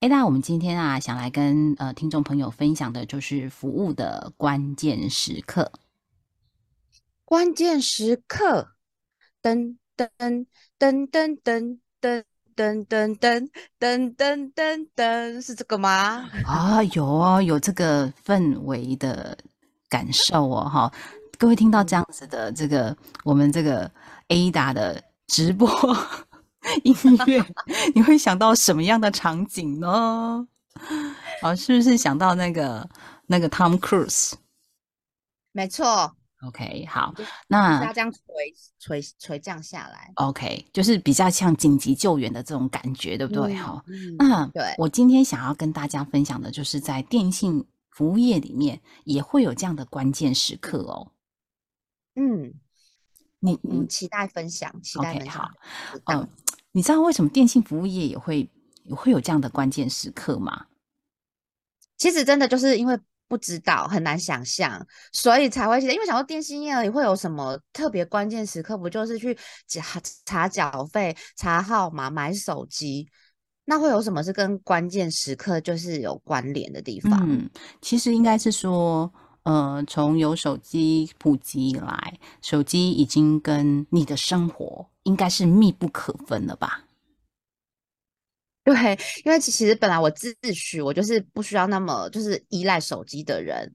哎，那我们今天啊，想来跟呃听众朋友分享的就是服务的关键时刻。关键时刻，噔噔噔噔噔噔噔噔噔噔噔噔噔噔，是这个吗？啊，有哦，有这个氛围的感受哦，哈！各位听到这样子的这个我们这个 Ada 的直播。音乐，你会想到什么样的场景呢？好，是不是想到那个那个 Tom Cruise？没错。OK，好，那这样垂垂垂降下来。OK，就是比较像紧急救援的这种感觉，对不对？好，那对我今天想要跟大家分享的，就是在电信服务业里面也会有这样的关键时刻哦。嗯，你你期待分享，期待分享。嗯。你知道为什么电信服务业也会会有这样的关键时刻吗？其实真的就是因为不知道，很难想象，所以才会。因为想到电信业里会有什么特别关键时刻，不就是去查查缴费、查号码、买手机？那会有什么是跟关键时刻就是有关联的地方？嗯，其实应该是说，呃，从有手机普及以来，手机已经跟你的生活。应该是密不可分了吧？对，因为其实本来我自诩我就是不需要那么就是依赖手机的人，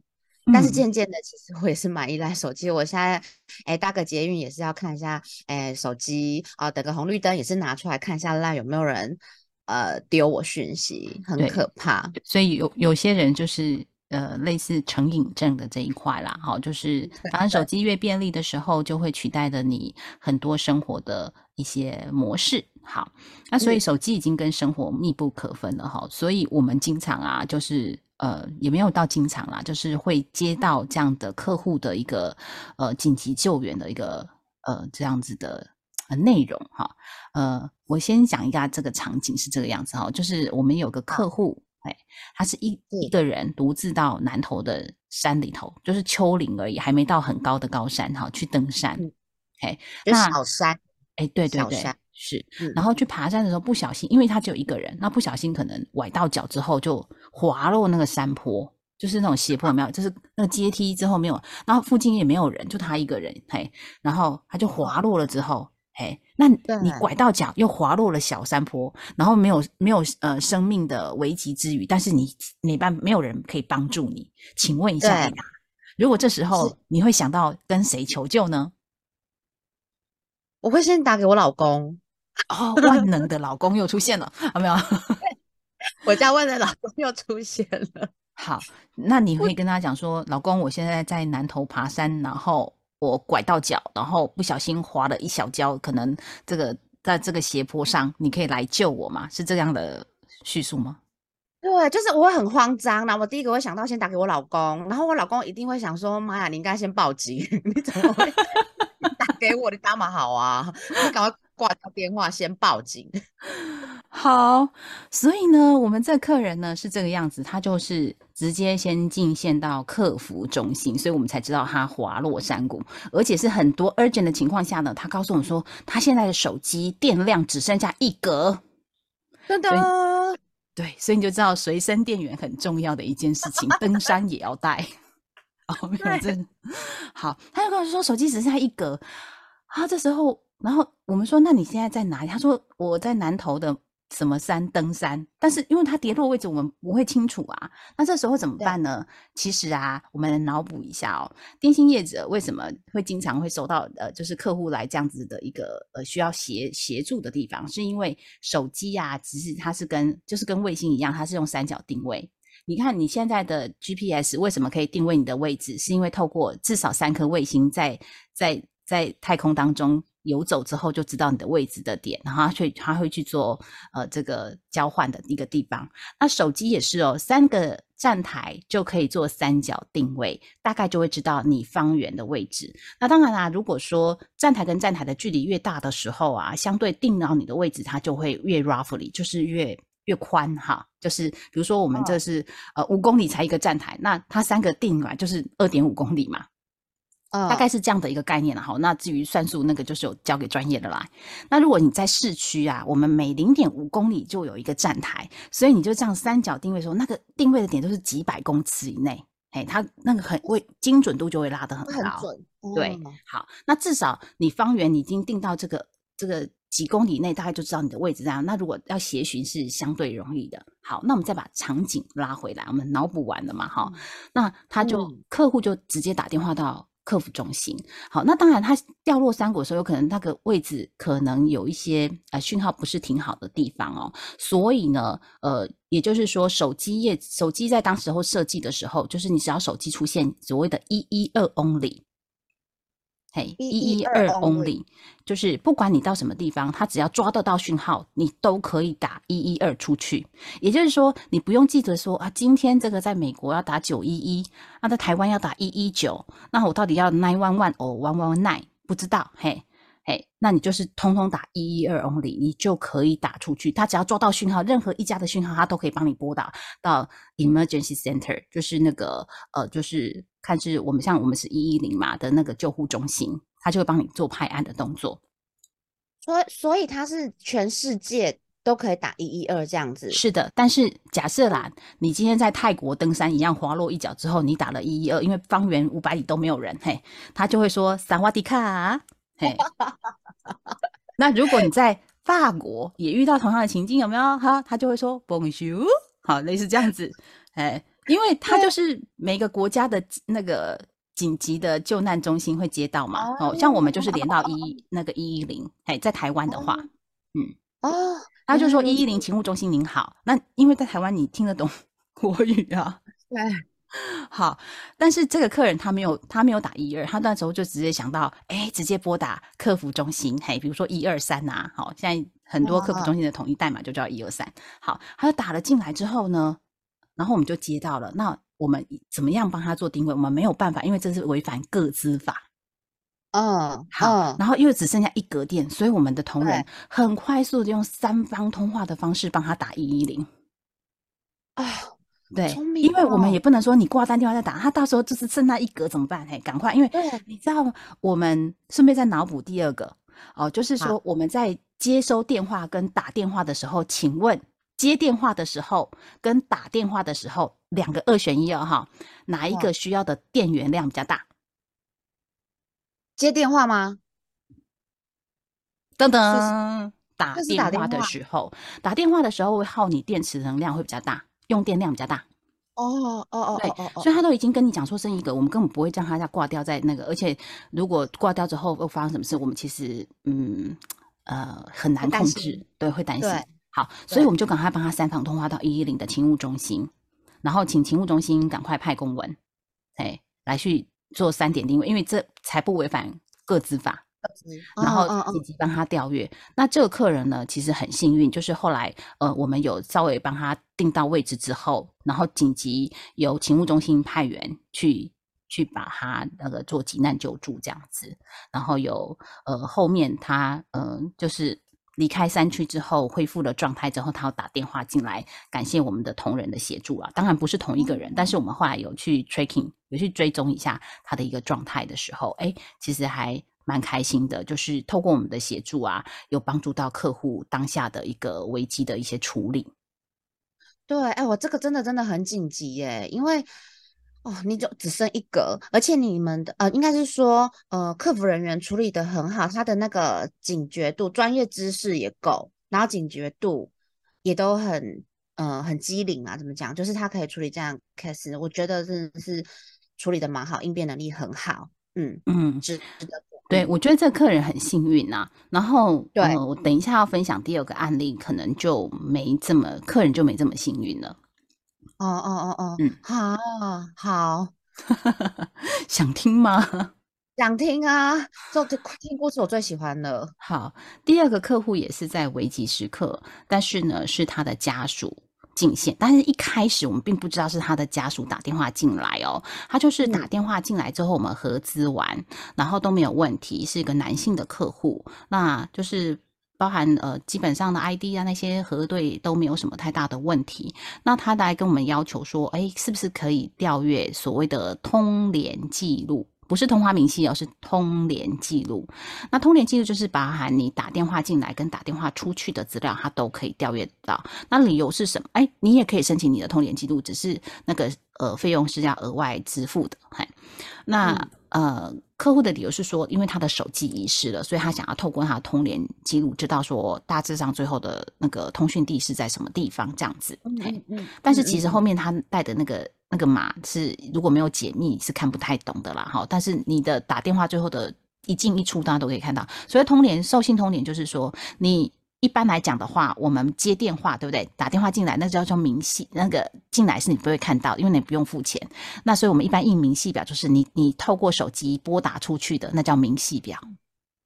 但是渐渐的，其实我也是蛮依赖手机。我现在哎搭个捷运也是要看一下哎手机啊，等个红绿灯也是拿出来看一下，那有没有人呃丢我讯息，很可怕。所以有有些人就是。呃，类似成瘾症的这一块啦，好，就是反正手机越便利的时候，就会取代的你很多生活的一些模式。好，那所以手机已经跟生活密不可分了哈，所以我们经常啊，就是呃，也没有到经常啦，就是会接到这样的客户的一个呃紧急救援的一个呃这样子的呃内容哈。呃，我先讲一下这个场景是这个样子哈，就是我们有个客户。哎，他是一一个人独自到南头的山里头，就是丘陵而已，还没到很高的高山哈，去登山。哎，那小山，哎，对对对，是。然后去爬山的时候不小心，因为他只有一个人，那不小心可能崴到脚之后就滑落那个山坡，就是那种斜坡，没有，就是那个阶梯之后没有，然后附近也没有人，就他一个人，嘿，然后他就滑落了之后。嘿，那你拐到脚又滑落了小山坡，然后没有没有呃生命的危急之余，但是你没办没有人可以帮助你，请问一下，如果这时候你会想到跟谁求救呢？我会先打给我老公。哦，万能的老公又出现了，有没有？我家万能老公又出现了。好，那你会跟他讲说，老公，我现在在南头爬山，然后。我拐到脚，然后不小心滑了一小跤，可能这个在这个斜坡上，你可以来救我吗？是这样的叙述吗？对，就是我会很慌张，然后我第一个会想到先打给我老公，然后我老公一定会想说：“妈呀，你应该先报警，你怎么会打给我？你打嘛好啊，你赶快挂掉电话，先报警。”好，所以呢，我们这客人呢是这个样子，他就是直接先进线到客服中心，所以我们才知道他滑落山谷，而且是很多 urgent 的情况下呢，他告诉我们说，他现在的手机电量只剩下一格，真的，对，所以你就知道随身电源很重要的一件事情，登山也要带。哦，没有这，好，他就跟我说手机只剩下一格，啊，这时候，然后我们说，那你现在在哪里？他说我在南投的。什么山登山，但是因为它跌落位置我们不会清楚啊，那这时候怎么办呢？其实啊，我们脑补一下哦，电信业者为什么会经常会收到呃，就是客户来这样子的一个呃需要协协助的地方，是因为手机啊，其实它是跟就是跟卫星一样，它是用三角定位。你看你现在的 GPS 为什么可以定位你的位置？是因为透过至少三颗卫星在在在太空当中游走之后就知道你的位置的点，然后他去他会去做呃这个交换的一个地方。那手机也是哦，三个站台就可以做三角定位，大概就会知道你方圆的位置。那当然啦，如果说站台跟站台的距离越大的时候啊，相对定到你的位置，它就会越 roughly，就是越越宽哈。就是比如说我们这是呃五公里才一个站台，那它三个定来就是二点五公里嘛。大概是这样的一个概念了哈。那至于算术那个，就是有交给专业的啦。那如果你在市区啊，我们每零点五公里就有一个站台，所以你就这样三角定位的时候，那个定位的点都是几百公尺以内，哎，它那个很会精准度就会拉得很高。对，好，那至少你方圆已经定到这个这个几公里内，大概就知道你的位置这样。那如果要协寻是相对容易的。好，那我们再把场景拉回来，我们脑补完了嘛？哈，那他就客户就直接打电话到。客服中心，好，那当然，它掉落山谷的时候，有可能那个位置可能有一些呃讯号不是挺好的地方哦，所以呢，呃，也就是说，手机业手机在当时候设计的时候，就是你只要手机出现所谓的一一二 only。嘿，一一二 only，就是不管你到什么地方，它只要抓得到讯号，你都可以打一一二出去。也就是说，你不用记得说啊，今天这个在美国要打九一一，那在台湾要打一一九，那我到底要 nine one one or one one nine？不知道，嘿。哎，那你就是通通打一一二 only，你就可以打出去。他只要抓到讯号，任何一家的讯号，他都可以帮你拨打到 emergency center，就是那个呃，就是看是我们像我们是一一零嘛的那个救护中心，他就会帮你做派案的动作。所以，所以他是全世界都可以打一一二这样子。是的，但是假设啦，你今天在泰国登山一样滑落一脚之后，你打了一一二，因为方圆五百里都没有人，嘿，他就会说萨瓦迪卡。嘿，那如果你在法国也遇到同样的情境，有没有哈？他就会说 Bonjour，好，类似这样子，哎，因为 他就是每个国家的那个紧急的救难中心会接到嘛，哦，像我们就是连到一那个一一零，哎，在台湾的话，嗯，哦，他就说一一零勤务中心您好，那因为在台湾你听得懂 国语啊，对。好，但是这个客人他没有，他没有打一二，他那时候就直接想到，哎，直接拨打客服中心，嘿，比如说一二三呐，好，现在很多客服中心的统一代码就叫一二三。好，他就打了进来之后呢，然后我们就接到了，那我们怎么样帮他做定位？我们没有办法，因为这是违反个资法。嗯，好，然后因为只剩下一格电，所以我们的同仁很快速的用三方通话的方式帮他打一一零。啊。对，因为我们也不能说你挂单电话再打，他到时候就是剩那一格怎么办？嘿，赶快，因为你知道，我们顺便再脑补第二个哦，就是说我们在接收电话跟打电话的时候，请问接电话的时候跟打电话的时候，两个二选一哦，哈，哪一个需要的电源量比较大？接电话吗？噔噔，打电话的时候，打电话的时候会耗你电池能量会比较大。用电量比较大，哦哦哦，对，所以他都已经跟你讲说剩一个，我们根本不会让他再挂掉在那个，而且如果挂掉之后又发生什么事，我们其实嗯呃很难控制，对，会担心。好，所以我们就赶快帮他三方通话到一一零的勤务中心，然后请勤务中心赶快派公文，哎，来去做三点定位，因为这才不违反各自法。然后紧急帮他调阅。那这个客人呢，其实很幸运，就是后来呃，我们有稍微帮他定到位置之后，然后紧急由勤务中心派员去去把他那个做急难救助这样子。然后有呃后面他嗯就是离开山区之后恢复了状态之后，他要打电话进来感谢我们的同仁的协助啊。当然不是同一个人，但是我们后来有去 tracking 有去追踪一下他的一个状态的时候，哎，其实还。蛮开心的，就是透过我们的协助啊，有帮助到客户当下的一个危机的一些处理。对，哎，我这个真的真的很紧急耶，因为哦，你就只剩一格，而且你们的呃，应该是说呃，客服人员处理的很好，他的那个警觉度、专业知识也够，然后警觉度也都很呃很机灵啊，怎么讲？就是他可以处理这样 case，我觉得真的是处理的蛮好，应变能力很好。嗯嗯，值得。对，我觉得这客人很幸运呐。然后，对我等一下要分享第二个案例，可能就没这么客人就没这么幸运了。哦哦哦哦，嗯，好好，想听吗？想听啊，这听故事我最喜欢了。好，第二个客户也是在危急时刻，但是呢是他的家属进线，但是一开始我们并不知道是他的家属打电话进来哦，他就是打电话进来之后我们合资完，然后都没有问题，是一个男性的客户，那就是包含呃基本上的 ID 啊那些核对都没有什么太大的问题，那他来跟我们要求说，哎，是不是可以调阅所谓的通联记录？不是通话明细哦，是通联记录。那通联记录就是包含你打电话进来跟打电话出去的资料，它都可以调阅到。那理由是什么？哎，你也可以申请你的通联记录，只是那个呃费用是要额外支付的。嘿，那呃客户的理由是说，因为他的手机遗失了，所以他想要透过他的通联记录，知道说大致上最后的那个通讯地是在什么地方这样子。嗯嗯。但是其实后面他带的那个。那个码是如果没有解密是看不太懂的啦，哈。但是你的打电话最后的一进一出，大家都可以看到。所以通联授信通联就是说，你一般来讲的话，我们接电话对不对？打电话进来那叫做明细，那个进来是你不会看到，因为你不用付钱。那所以我们一般印明细表，就是你你透过手机拨打出去的，那叫明细表。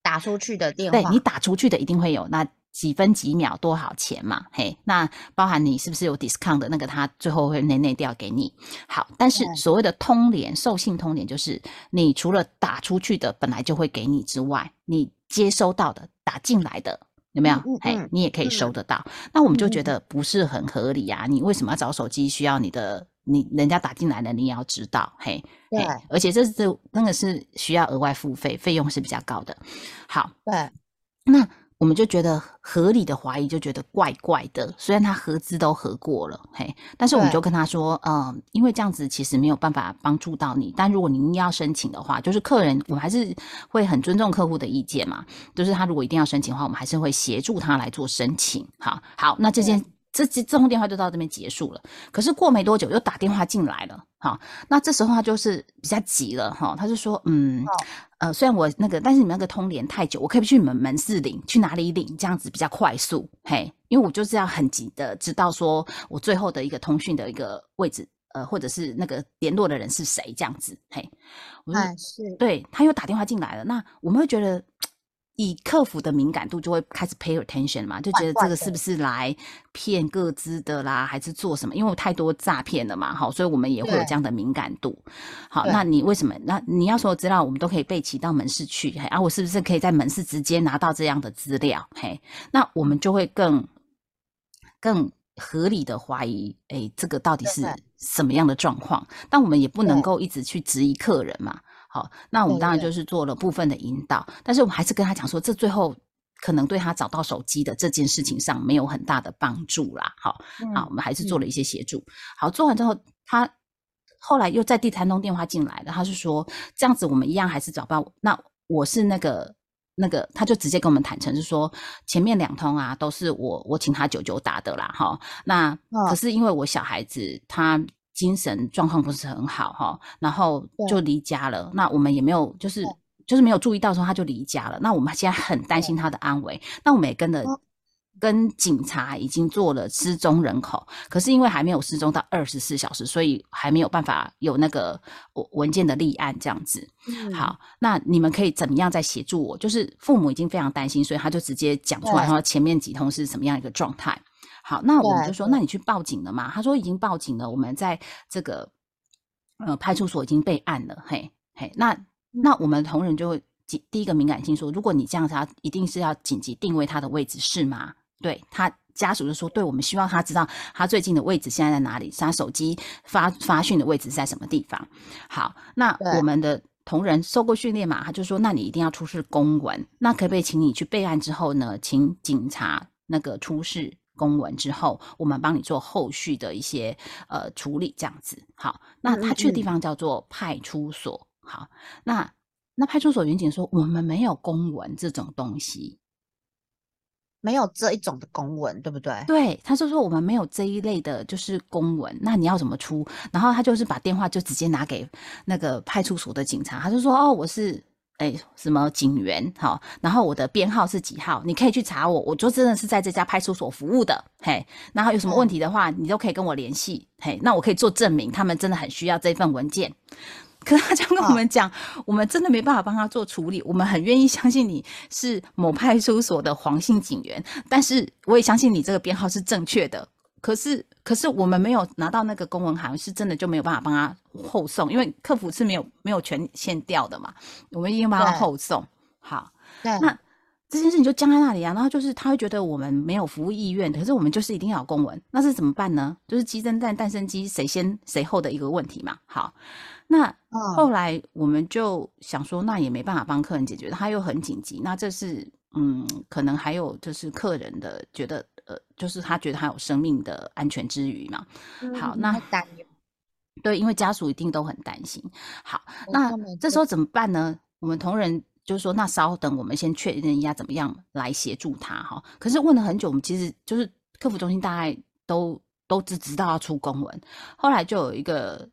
打出去的电话，对你打出去的一定会有那。几分几秒多少钱嘛？嘿，那包含你是不是有 discount 的那个，他最后会内内掉给你。好，但是所谓的通联授信通联，就是你除了打出去的本来就会给你之外，你接收到的打进来的有没有？嘿，你也可以收得到。那我们就觉得不是很合理啊！你为什么要找手机？需要你的你人家打进来了，你也要知道。嘿，对，而且这是那个是需要额外付费，费用是比较高的。好，对，那。我们就觉得合理的怀疑，就觉得怪怪的。虽然他合资都合过了，嘿，但是我们就跟他说，嗯，因为这样子其实没有办法帮助到你。但如果您要申请的话，就是客人，我们还是会很尊重客户的意见嘛。就是他如果一定要申请的话，我们还是会协助他来做申请。好，好，那这件。这这这通电话就到这边结束了。可是过没多久又打电话进来了，哈，那这时候他就是比较急了，哈，他就说，嗯，呃，虽然我那个，但是你们那个通联太久，我可以去你们门市领，去哪里领，这样子比较快速，嘿，因为我就是要很急的知道说我最后的一个通讯的一个位置，呃，或者是那个联络的人是谁，这样子，嘿，我说是，对他又打电话进来了，那我们会觉得。以客服的敏感度就会开始 pay attention 嘛，就觉得这个是不是来骗各资的啦，还是做什么？因为太多诈骗了嘛，好，所以我们也会有这样的敏感度。好，那你为什么？那你要说资料，我们都可以备齐到门市去，嘿，啊，我是不是可以在门市直接拿到这样的资料？嘿，那我们就会更更合理的怀疑，哎，这个到底是什么样的状况？但我们也不能够一直去质疑客人嘛。好，那我们当然就是做了部分的引导，但是我们还是跟他讲说，这最后可能对他找到手机的这件事情上没有很大的帮助啦。好，啊，我们还是做了一些协助。好，做完之后，他后来又在第三通电话进来了，他是说这样子我们一样还是找不到。那我是那个那个，他就直接跟我们坦诚是说，前面两通啊都是我我请他九九打的啦。哈，那可是因为我小孩子他。精神状况不是很好哈，然后就离家了。那我们也没有，就是就是没有注意到说他就离家了。那我们现在很担心他的安危。那我们也跟着跟警察已经做了失踪人口，可是因为还没有失踪到二十四小时，所以还没有办法有那个文件的立案这样子。好，那你们可以怎么样再协助我？就是父母已经非常担心，所以他就直接讲出来说前面几通是什么样一个状态。好，那我们就说，那你去报警了吗？他说已经报警了，我们在这个呃派出所已经备案了。嘿，嘿，那那我们同仁就会第第一个敏感性说，如果你这样子，他一定是要紧急定位他的位置是吗？对他家属就说，对，我们希望他知道他最近的位置现在在哪里，他手机发发讯的位置在什么地方。好，那我们的同仁受过训练嘛？他就说，那你一定要出示公文，那可不可以请你去备案之后呢，请警察那个出示。公文之后，我们帮你做后续的一些呃处理，这样子好。那他去的地方叫做派出所，好。那那派出所民警说，我们没有公文这种东西，没有这一种的公文，对不对？对，他就说我们没有这一类的，就是公文。那你要怎么出？然后他就是把电话就直接拿给那个派出所的警察，他就说哦，我是。哎，什么警员？好，然后我的编号是几号？你可以去查我，我就真的是在这家派出所服务的。嘿，然后有什么问题的话，你都可以跟我联系。嘿，那我可以做证明，他们真的很需要这份文件。可是他这样跟我们讲，我们真的没办法帮他做处理。我们很愿意相信你是某派出所的黄姓警员，但是我也相信你这个编号是正确的。可是，可是我们没有拿到那个公文函，是真的就没有办法帮他后送，因为客服是没有没有权限调的嘛。我们一定帮他后送。好，对，那这件事情就僵在那里啊。然后就是他会觉得我们没有服务意愿，可是我们就是一定要有公文，那是怎么办呢？就是鸡生蛋，蛋生鸡，谁先谁后的一个问题嘛。好，那后来我们就想说，那也没办法帮客人解决，他又很紧急。那这是嗯，可能还有就是客人的觉得。呃，就是他觉得他有生命的安全之余嘛。好，那担忧。对，因为家属一定都很担心。好，那这时候怎么办呢？我们同仁就是说，那稍等，我们先确认一下怎么样来协助他哈。可是问了很久，我们其实就是客服中心大概都都只知道要出公文。后来就有一个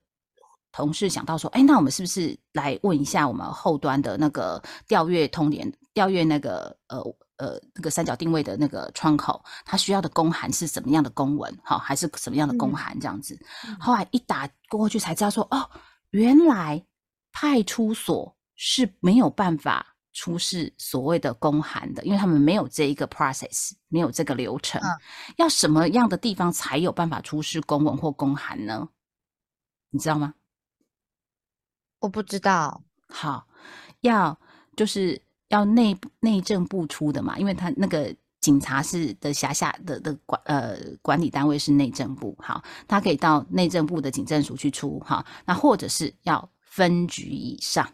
同事想到说，哎，那我们是不是来问一下我们后端的那个调阅通联调阅那个呃。呃，那个三角定位的那个窗口，它需要的公函是什么样的公文？好，还是什么样的公函？这样子，后来一打过去才知道说，哦，原来派出所是没有办法出示所谓的公函的，因为他们没有这一个 process，没有这个流程。要什么样的地方才有办法出示公文或公函呢？你知道吗？我不知道。好，要就是。要内内政部出的嘛，因为他那个警察是的辖下的的管呃管理单位是内政部，好，他可以到内政部的警政署去出哈，那或者是要分局以上。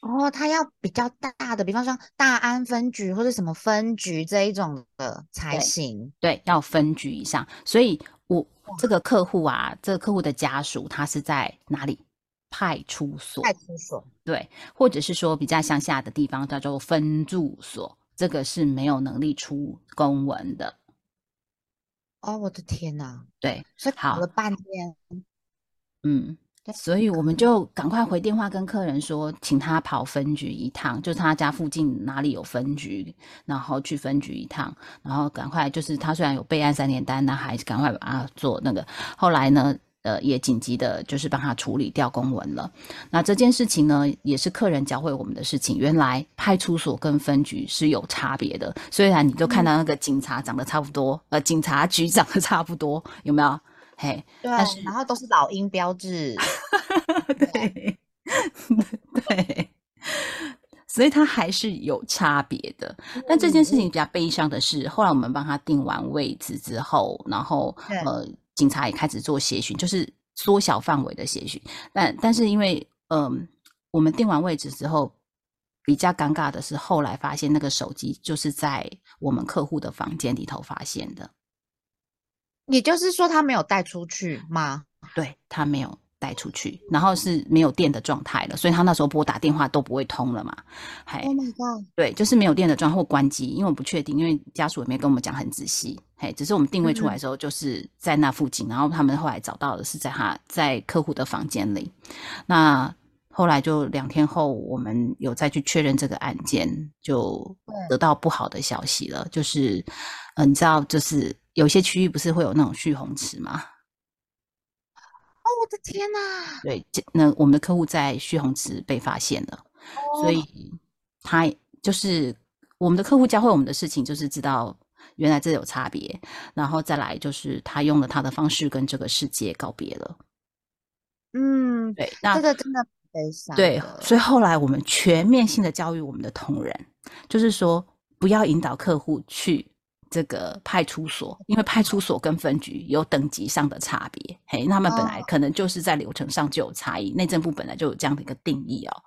哦，他要比较大的，比方说大安分局或者什么分局这一种的才行。对，要分局以上。所以我这个客户啊，这个客户的家属他是在哪里？派出所，派出所，对，或者是说比较乡下的地方叫做分住所，这个是没有能力出公文的。哦，我的天哪！对，是搞了半天。嗯，所以我们就赶快回电话跟客人说，请他跑分局一趟，就是他家附近哪里有分局，然后去分局一趟，然后赶快就是他虽然有备案三年单，那还是赶快把他做那个。后来呢？呃，也紧急的，就是帮他处理掉公文了。那这件事情呢，也是客人教会我们的事情。原来派出所跟分局是有差别的。虽然你都看到那个警察长得差不多，呃，警察局长得差不多，有没有？嘿，对，然后都是老鹰标志，对，对，所以他还是有差别的。但这件事情比较悲伤的是，后来我们帮他定完位置之后，然后呃。警察也开始做协寻，就是缩小范围的协寻。但但是因为，嗯，我们定完位置之后，比较尴尬的是，后来发现那个手机就是在我们客户的房间里头发现的。也就是说，他没有带出去吗？对他没有。带出去，然后是没有电的状态了，所以他那时候拨打电话都不会通了嘛。Oh my god！对，就是没有电的状态或关机，因为我不确定，因为家属也没跟我们讲很仔细。嘿，只是我们定位出来的时候就是在那附近，然后他们后来找到的是在他在客户的房间里。那后来就两天后，我们有再去确认这个案件，就得到不好的消息了，就是，嗯，你知道，就是有些区域不是会有那种蓄洪池吗？哦我的天哪！对，那我们的客户在蓄洪池被发现了，所以他就是我们的客户教会我们的事情，就是知道原来这有差别，然后再来就是他用了他的方式跟这个世界告别了。嗯，对，那这个真的悲伤。对，所以后来我们全面性的教育我们的同仁，就是说不要引导客户去。这个派出所，因为派出所跟分局有等级上的差别，嘿，他们本来可能就是在流程上就有差异。内政部本来就有这样的一个定义哦。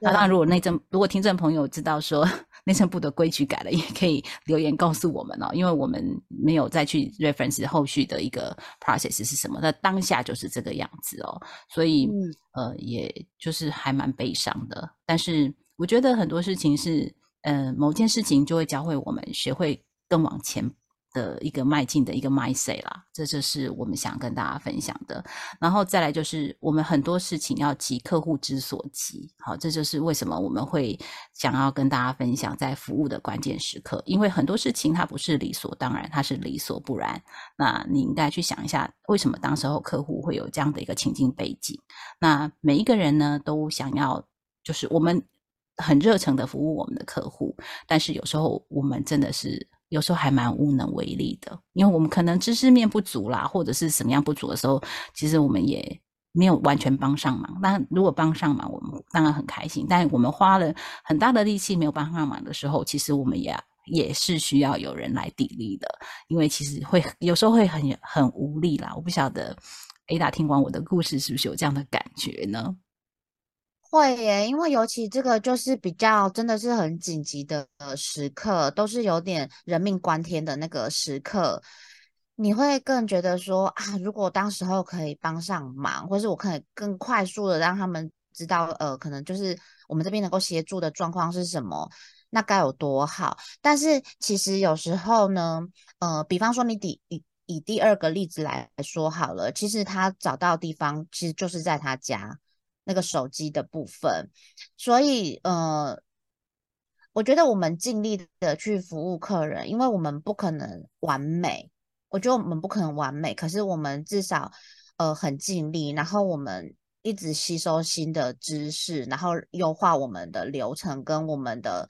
那当然，如果内政如果听众朋友知道说内政部的规矩改了，也可以留言告诉我们哦，因为我们没有再去 reference 后续的一个 process 是什么，那当下就是这个样子哦。所以，呃，也就是还蛮悲伤的。但是我觉得很多事情是，呃，某件事情就会教会我们学会。更往前，的一个迈进的一个 mindset 啦，这就是我们想跟大家分享的。然后再来就是我们很多事情要急客户之所急，好，这就是为什么我们会想要跟大家分享在服务的关键时刻，因为很多事情它不是理所当然，它是理所不然。那你应该去想一下，为什么当时候客户会有这样的一个情境背景？那每一个人呢都想要，就是我们很热诚的服务我们的客户，但是有时候我们真的是。有时候还蛮无能为力的，因为我们可能知识面不足啦，或者是什么样不足的时候，其实我们也没有完全帮上忙。那如果帮上忙，我们当然很开心。但我们花了很大的力气没有帮上忙的时候，其实我们也也是需要有人来砥砺的，因为其实会有时候会很很无力啦。我不晓得 Ada 听完我的故事是不是有这样的感觉呢？会耶，因为尤其这个就是比较真的是很紧急的时刻，都是有点人命关天的那个时刻，你会更觉得说啊，如果当时候可以帮上忙，或是我可以更快速的让他们知道，呃，可能就是我们这边能够协助的状况是什么，那该有多好。但是其实有时候呢，呃，比方说你以以以第二个例子来说好了，其实他找到地方其实就是在他家。那个手机的部分，所以呃，我觉得我们尽力的去服务客人，因为我们不可能完美，我觉得我们不可能完美，可是我们至少呃很尽力，然后我们一直吸收新的知识，然后优化我们的流程跟我们的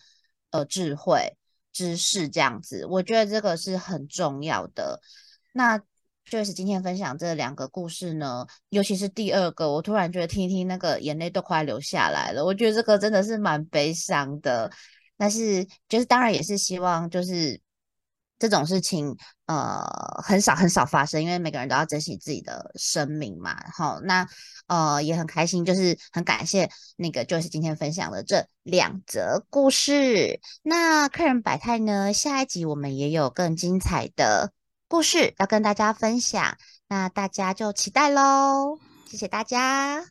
呃智慧知识这样子，我觉得这个是很重要的。那。就是今天分享这两个故事呢，尤其是第二个，我突然觉得听一听那个眼泪都快流下来了。我觉得这个真的是蛮悲伤的，但是就是当然也是希望就是这种事情呃很少很少发生，因为每个人都要珍惜自己的生命嘛。好，那呃也很开心，就是很感谢那个就是今天分享的这两则故事。那客人百态呢，下一集我们也有更精彩的。故事要跟大家分享那大家就期待喽谢谢大家。